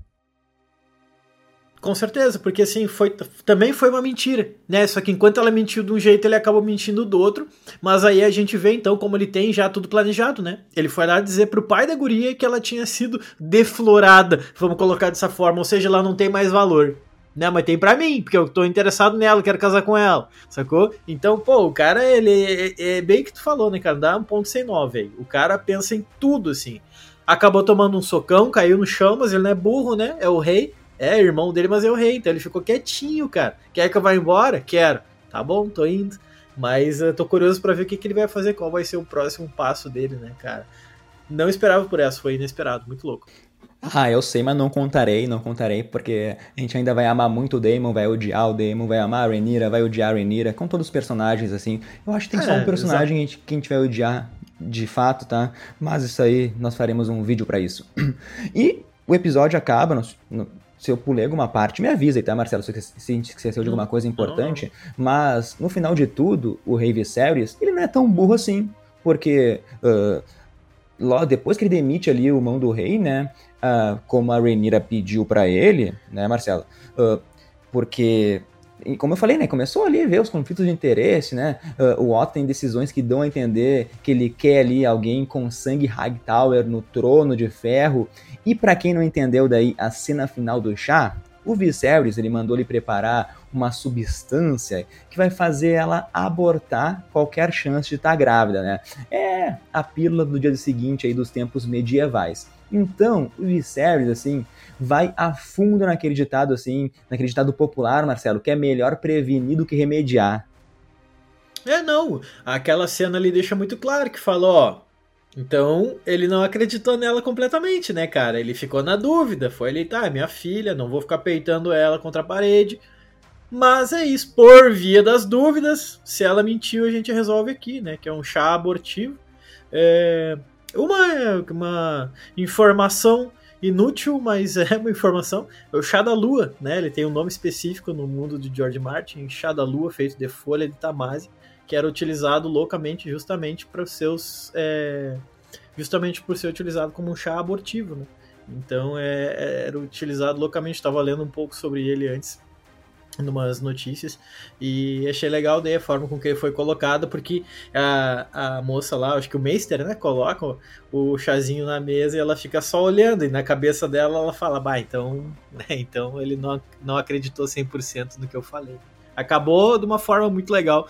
Com certeza, porque assim, foi, também foi uma mentira, né? Só que enquanto ela mentiu de um jeito, ele acabou mentindo do outro. Mas aí a gente vê então como ele tem já tudo planejado, né? Ele foi lá dizer pro pai da guria que ela tinha sido deflorada, vamos colocar dessa forma, ou seja, ela não tem mais valor. Né, mas tem pra mim, porque eu tô interessado nela, quero casar com ela, sacou? Então, pô, o cara, ele é, é bem que tu falou, né, cara? Dá um ponto sem nó, velho. O cara pensa em tudo, assim. Acabou tomando um socão, caiu no chão, mas ele não é burro, né? É o rei é irmão dele, mas é o rei, então ele ficou quietinho, cara. Quer que eu vá embora? Quero. Tá bom, tô indo. Mas eu tô curioso para ver o que, que ele vai fazer, qual vai ser o próximo passo dele, né, cara? Não esperava por essa, foi inesperado, muito louco. Ah, eu sei, mas não contarei, não contarei, porque a gente ainda vai amar muito o Damon, vai odiar o Damon, vai amar a Renira, vai odiar a Renira, com todos os personagens, assim. Eu acho que tem é, só um personagem que a gente vai odiar de fato, tá? Mas isso aí, nós faremos um vídeo para isso. [clears throat] E o episódio acaba, no, se eu pulei alguma parte, me avisa tá, Marcelo? Se você esqueceu de alguma coisa importante. Mas, no final de tudo, o Rei Viserys, ele não é tão burro assim. Porque, uh, logo depois que ele demite ali o mão do rei, né? Uh, como a Rhaenyra pediu para ele, né, Marcelo? Uh, porque como eu falei, né, começou ali a ver os conflitos de interesse, né, uh, o Otto tem decisões que dão a entender que ele quer ali alguém com sangue Hightower no trono de ferro, e para quem não entendeu daí a cena final do chá, o Viserys ele mandou lhe preparar uma substância que vai fazer ela abortar qualquer chance de estar tá grávida, né? É a pílula do dia seguinte aí dos tempos medievais. Então, o Viserys, assim, vai a fundo naquele ditado, assim, naquele ditado popular, Marcelo, que é melhor prevenir do que remediar. É, não. Aquela cena ali deixa muito claro que falou, ó, então, ele não acreditou nela completamente, né, cara? Ele ficou na dúvida. Foi ele, tá, é minha filha, não vou ficar peitando ela contra a parede. Mas é isso, por via das dúvidas, se ela mentiu, a gente resolve aqui, né? Que é um chá abortivo. É uma, uma informação inútil, mas é uma informação. É o chá da lua, né? Ele tem um nome específico no mundo de George Martin, chá da lua feito de folha de tamase, que era utilizado loucamente justamente para seus é, justamente por ser utilizado como um chá abortivo, né? Então é, é era utilizado loucamente. Estava lendo um pouco sobre ele antes numas notícias e achei legal daí a forma com que ele foi colocado porque a, a moça lá, acho que o Meister, né, coloca o, chazinho na mesa e ela fica só olhando e na cabeça dela ela fala, bah, então, [laughs] né, então ele não, não acreditou 100% no que eu falei. Acabou de uma forma muito legal,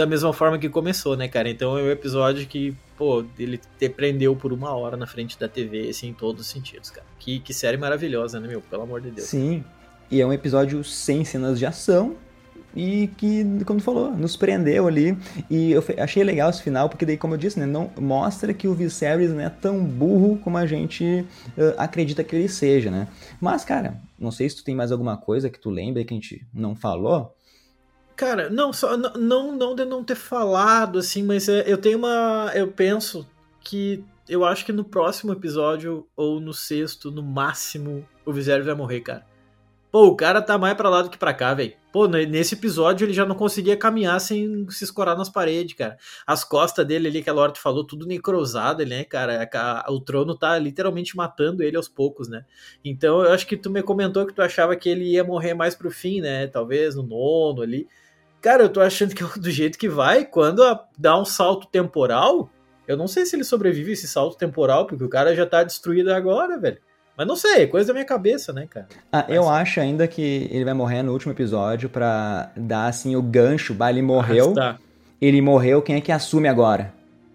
da mesma forma que começou, né, cara? Então é um episódio que, pô, ele te prendeu por uma hora na frente da TV, assim, em todos os sentidos, cara. Que, que série maravilhosa, né, meu? Pelo amor de Deus. Sim, e é um episódio sem cenas de ação e que, como tu falou, nos prendeu ali. E eu achei legal esse final, porque daí, como eu disse, né, não mostra que o Viserys não é tão burro como a gente uh, acredita que ele seja, né? Mas, cara, não sei se tu tem mais alguma coisa que tu lembra que a gente não falou. Cara, não, só não, não de não ter falado, assim, mas é, eu tenho uma. Eu penso que eu acho que no próximo episódio, ou no sexto, no máximo, o Viserys vai morrer, cara. Pô, o cara tá mais pra lá do que pra cá, velho. Pô, nesse episódio ele já não conseguia caminhar sem se escorar nas paredes, cara. As costas dele ali, que a Lorde falou, tudo necrosado, né, cara? O trono tá literalmente matando ele aos poucos, né? Então eu acho que tu me comentou que tu achava que ele ia morrer mais pro fim, né? Talvez no nono ali. Cara, eu tô achando que do jeito que vai, quando dá um salto temporal, eu não sei se ele sobrevive esse salto temporal, porque o cara já tá destruído agora, velho. Mas não sei, é coisa da minha cabeça, né, cara? Ah, Mas... eu acho ainda que ele vai morrer no último episódio pra dar, assim, o gancho. Bah, ele morreu. Ele morreu, quem é que assume agora?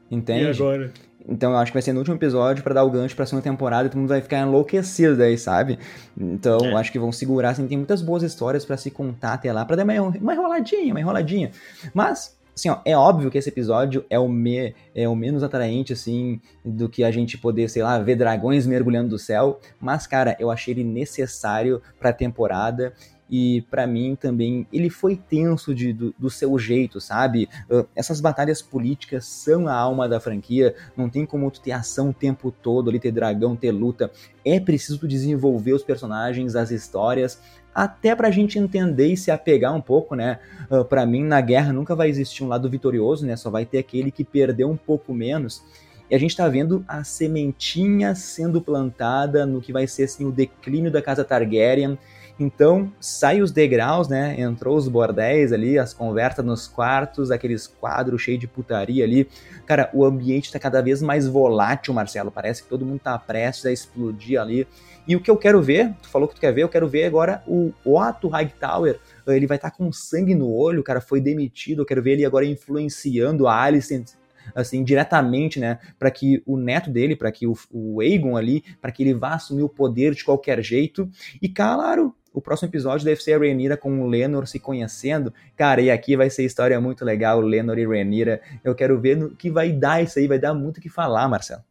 Entende? E agora? Então eu acho que vai ser no último episódio para dar o gancho pra segunda temporada e todo mundo vai ficar enlouquecido daí, sabe? Então é. eu acho que vão segurar, assim, tem muitas boas histórias para se contar até lá, pra dar uma enroladinha, uma enroladinha. Mas assim, ó, é óbvio que esse episódio é o, me, é o menos atraente, assim, do que a gente poder, sei lá, ver dragões mergulhando do céu. Mas, cara, eu achei ele necessário pra temporada. E para mim também ele foi tenso de, do, do, seu jeito, sabe? Essas batalhas políticas são a alma da franquia. Não tem como tu ter ação o tempo todo ali, ter dragão, ter luta. É preciso desenvolver os personagens, as histórias até pra gente entender e se apegar um pouco, né? Uh, para mim, na guerra nunca vai existir um lado vitorioso, né? Só vai ter aquele que perdeu um pouco menos. E a gente está vendo a sementinha sendo plantada no que vai ser assim, o declínio da casa Targaryen. Então, sai os degraus, né? Entrou os bordéis ali, as conversas nos quartos, aqueles quadros cheios de putaria ali. Cara, o ambiente está cada vez mais volátil, Marcelo. Parece que todo mundo está prestes a explodir ali. E o que eu quero ver, tu falou que tu quer ver, eu quero ver agora o Otto Hightower. Ele vai estar tá com sangue no olho, o cara foi demitido. Eu quero ver ele agora influenciando a Alicent assim diretamente, né, para que o neto dele, para que o, o Aegon ali, para que ele vá assumir o poder de qualquer jeito. E claro, o próximo episódio deve ser a Rhaenyra com o Lenor se conhecendo. Cara, e aqui vai ser história muito legal, Lenor e Rhaenyra. Eu quero ver no que vai dar isso aí, vai dar muito o que falar, Marcelo.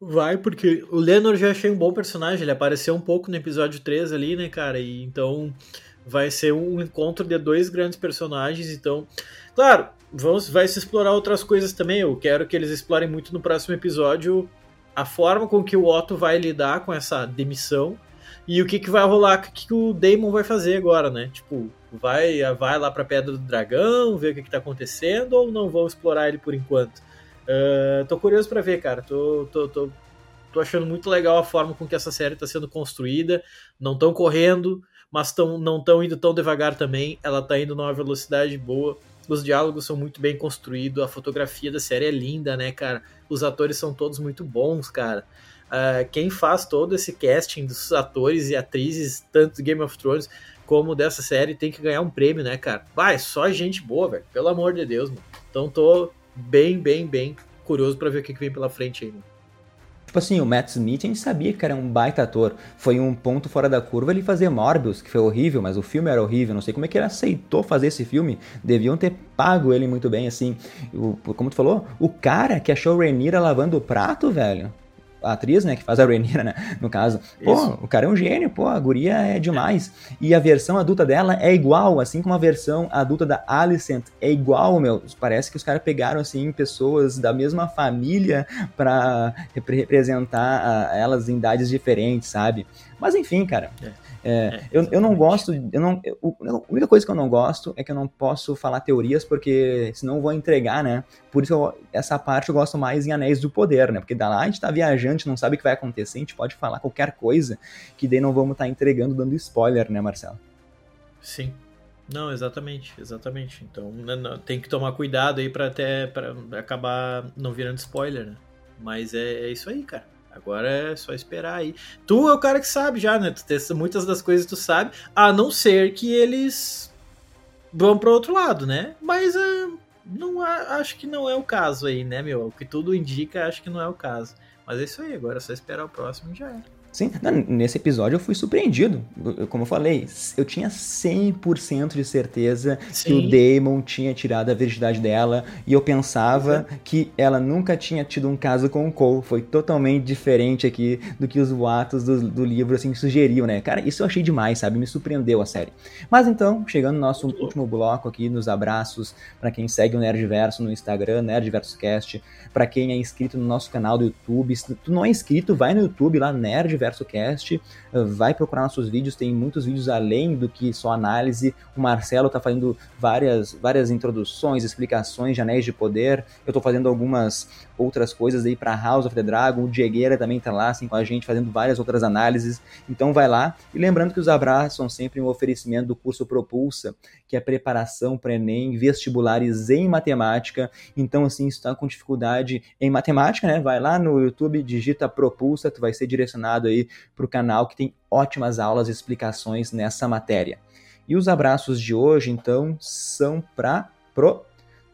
Vai, porque o Lenor já achei um bom personagem, ele apareceu um pouco no episódio 3 ali, né, cara? E então vai ser um encontro de dois grandes personagens, então, claro, vamos, vai se explorar outras coisas também. Eu quero que eles explorem muito no próximo episódio a forma com que o Otto vai lidar com essa demissão e o que, que vai rolar, o que, que o Damon vai fazer agora, né? Tipo, vai, vai lá pra Pedra do Dragão, ver o que, que tá acontecendo ou não vão explorar ele por enquanto? Uh, tô curioso para ver, cara. Tô, tô, tô, tô achando muito legal a forma com que essa série está sendo construída. Não estão correndo, mas tão, não estão indo tão devagar também. Ela está indo numa velocidade boa. Os diálogos são muito bem construídos. A fotografia da série é linda, né, cara? Os atores são todos muito bons, cara. Uh, quem faz todo esse casting dos atores e atrizes, tanto do Game of Thrones como dessa série, tem que ganhar um prêmio, né, cara? Vai, só gente boa, velho. Pelo amor de Deus, mano. Então tô bem, bem, bem curioso para ver o que, vem pela frente aí. Tipo assim, o Matt Smith a gente sabia que era um baita ator. Foi um ponto fora da curva ele fazer Morbius, que foi horrível, mas o filme era horrível. Não sei como é que ele aceitou fazer esse filme. Deviam ter pago ele muito bem, assim. O, como tu falou, o cara que achou Renira lavando o prato, velho. A atriz, né, que faz a Rhaenyra, né, no caso. Pô, Isso. o cara é um gênio, pô, a guria é demais. E a versão adulta dela é igual, assim como a versão adulta da Alicent é igual, meu. Parece que os caras pegaram, assim, pessoas da mesma família pra representar elas em idades diferentes, sabe? Mas enfim, cara. É. É, é, eu, eu não gosto, eu não, eu, a única coisa que eu não gosto é que eu não posso falar teorias porque senão eu vou entregar, né? Por isso eu, essa parte eu gosto mais em Anéis do Poder, né? Porque da lá a gente tá viajante, não sabe o que vai acontecer, a gente pode falar qualquer coisa que daí não vamos estar tá entregando dando spoiler, né, Marcelo? Sim. Não, exatamente, exatamente. Então tem que tomar cuidado aí para até para acabar não virando spoiler, né? Mas é, é isso aí, cara. Agora é só esperar aí. Tu é o cara que sabe já, né? Tu testa muitas das coisas tu sabe, a não ser que eles vão para outro lado, né? Mas é, não acho que não é o caso aí, né, meu? O que tudo indica, acho que não é o caso. Mas é isso aí, agora é só esperar o próximo e já era. Sim, nesse episódio eu fui surpreendido. Como eu falei, eu tinha 100% de certeza Sim. que o Damon tinha tirado a virgindade dela e eu pensava que ela nunca tinha tido um caso com o Cole. Foi totalmente diferente aqui do que os boatos do, do livro assim sugeriam, né? Cara, isso eu achei demais, sabe? Me surpreendeu a série. Mas então, chegando no nosso último bloco aqui, nos abraços, para quem segue o Nerdverso no Instagram, Nerdversocast, para quem é inscrito no nosso canal do YouTube. Se tu não é inscrito, vai no YouTube lá, Nerdverso VersoCast, eh, vai procurar nossos vídeos, tem muitos vídeos além do que só análise. O Marcelo está fazendo várias, várias introduções, explicações de Anéis de Poder. Eu estou fazendo algumas outras coisas aí para House of the Dragon. O Diegueira também está lá assim, com a gente fazendo várias outras análises. Então vai lá. E lembrando que os abraços são sempre um oferecimento do curso Propulsa, que é preparação para Enem, vestibulares em matemática. Então, assim, está com dificuldade em matemática, né? Vai lá no YouTube, digita Propulsa, tu vai ser direcionado aí para o canal que tem ótimas aulas e explicações nessa matéria. E os abraços de hoje, então, são para pro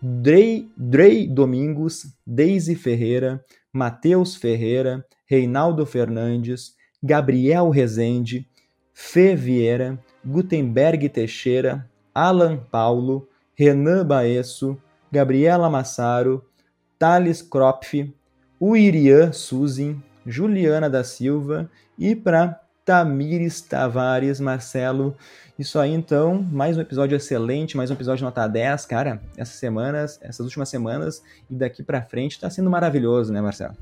Drey, Drey Domingos, Deise Ferreira, Matheus Ferreira, Reinaldo Fernandes, Gabriel Rezende, Fê Vieira, Gutenberg Teixeira, Alan Paulo, Renan Baesso, Gabriela Massaro, Thales Kropf, Uirian Suzin, Juliana da Silva e para Tamires Tavares Marcelo. Isso aí então, mais um episódio excelente, mais um episódio nota 10, cara. Essas semanas, essas últimas semanas e daqui para frente tá sendo maravilhoso, né, Marcelo?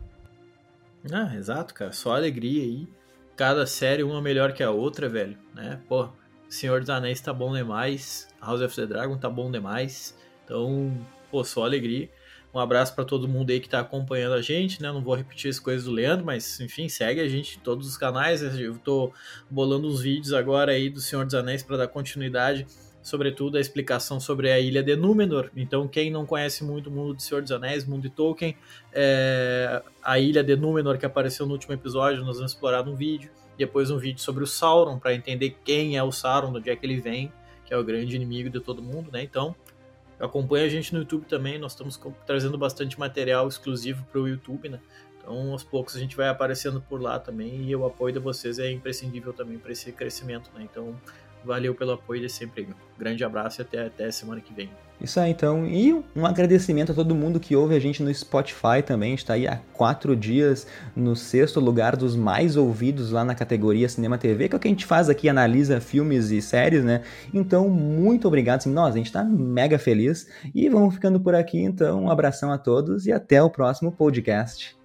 Ah, exato, cara. Só alegria aí. Cada série uma melhor que a outra, velho, né? Pô, Senhor dos Anéis tá bom demais, House of the Dragon tá bom demais. Então, pô, só alegria. Um abraço para todo mundo aí que está acompanhando a gente, né? Não vou repetir as coisas do Leandro, mas enfim, segue a gente em todos os canais. Eu estou bolando uns vídeos agora aí do Senhor dos Anéis para dar continuidade, sobretudo a explicação sobre a ilha de Númenor. Então, quem não conhece muito o mundo do Senhor dos Anéis, mundo de Tolkien, é... a ilha de Númenor que apareceu no último episódio, nós vamos explorar num vídeo. Depois um vídeo sobre o Sauron, para entender quem é o Sauron, de onde é que ele vem, que é o grande inimigo de todo mundo, né? Então, Acompanha a gente no YouTube também, nós estamos trazendo bastante material exclusivo para o YouTube, né? Então, aos poucos a gente vai aparecendo por lá também e o apoio de vocês é imprescindível também para esse crescimento, né? Então, valeu pelo apoio de sempre. Grande abraço e até, até semana que vem. Isso aí, então. E um agradecimento a todo mundo que ouve a gente no Spotify também. A gente está aí há quatro dias no sexto lugar dos mais ouvidos lá na categoria Cinema TV, que é o que a gente faz aqui, analisa filmes e séries, né? Então, muito obrigado. Assim, nós, a gente está mega feliz. E vamos ficando por aqui, então. Um abração a todos e até o próximo podcast.